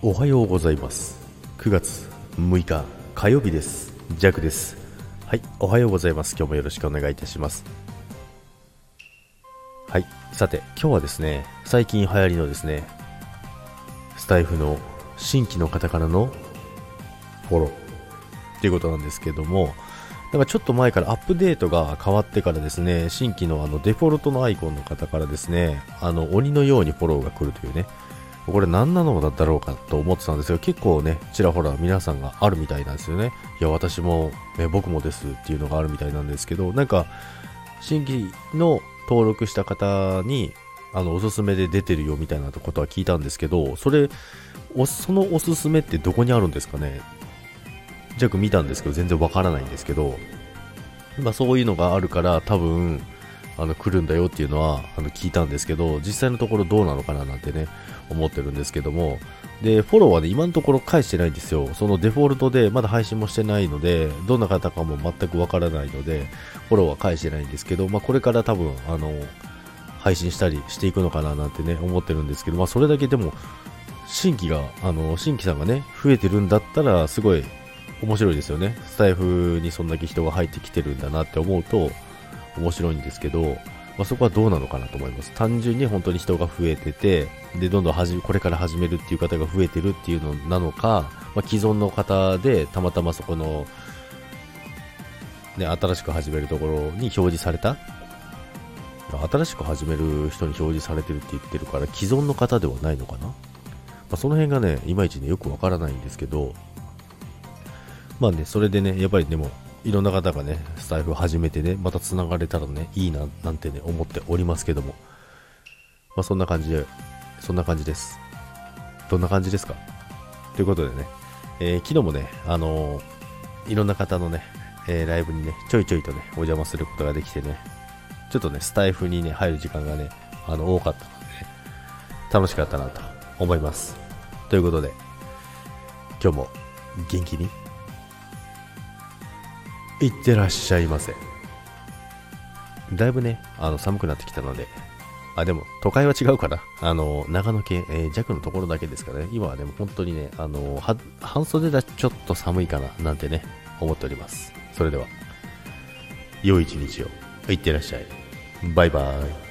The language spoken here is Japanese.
おはようございます。9月6日火曜日です。ジャックです。はいおはようございます。今日もよろしくお願いいたします。はいさて今日はですね最近流行りのですねスタイフの新規の方からのフォローということなんですけどもなんかちょっと前からアップデートが変わってからですね、新規のあのデフォルトのアイコンの方からですね、あの鬼のようにフォローが来るというね、これ何なのだろうかと思ってたんですが、結構ね、ちらほら皆さんがあるみたいなんですよね。いや、私も、ね、僕もですっていうのがあるみたいなんですけど、なんか、新規の登録した方に、あの、おすすめで出てるよみたいなことは聞いたんですけど、それ、そのおすすめってどこにあるんですかね？弱見たんですけど、全然わからないんですけど、まあそういうのがあるから多分、あの来るんだよっていうのはあの聞いたんですけど実際のところどうなのかななんてね思ってるんですけども。でフォローはね今のところ返してないんですよ。そのデフォルトでまだ配信もしてないのでどんな方かも全くわからないのでフォローは返してないんですけど、まあ、これから多分あの配信したりしていくのかななんてね思ってるんですけど、まあ、それだけでも新規があの新規さんがね増えてるんだったらすごい面白いですよね。スタイフにそんだけ人が入ってきてるんだなって思うと面白いんですけど、まあ、そこはどうなのかなと思います。単純に本当に人が増えてて、で、どんどんはじこれから始めるっていう方が増えてるっていうのなのか、まあ、既存の方でたまたまそこの、ね、新しく始めるところに表示された。新しく始める人に表示されてるって言ってるから既存の方ではないのかな、まあ、その辺がねいまいちねよくわからないんですけど。まあねそれでねやっぱりでもいろんな方がね、スタイフを始めてね、また繋がれたらね、いいな、なんてね、思っておりますけども。まあ、そんな感じで、そんな感じです。どんな感じですか？ということでね、えー、昨日もね、あのー、いろんな方のね、えー、ライブにね、ちょいちょいとね、お邪魔することができてね、ちょっとね、スタイフにね、入る時間がね、あの、多かったので、ね、楽しかったなと思います。ということで、今日も元気にいってらっしゃいませ。だいぶね、あの寒くなってきたので、あ、でも都会は違うかな。あの、長野県、えー、弱のところだけですからね、今はでも本当にね、あの、半袖だちょっと寒いかな、なんてね、思っております。それでは、良い一日を。いってらっしゃい。バイバイ。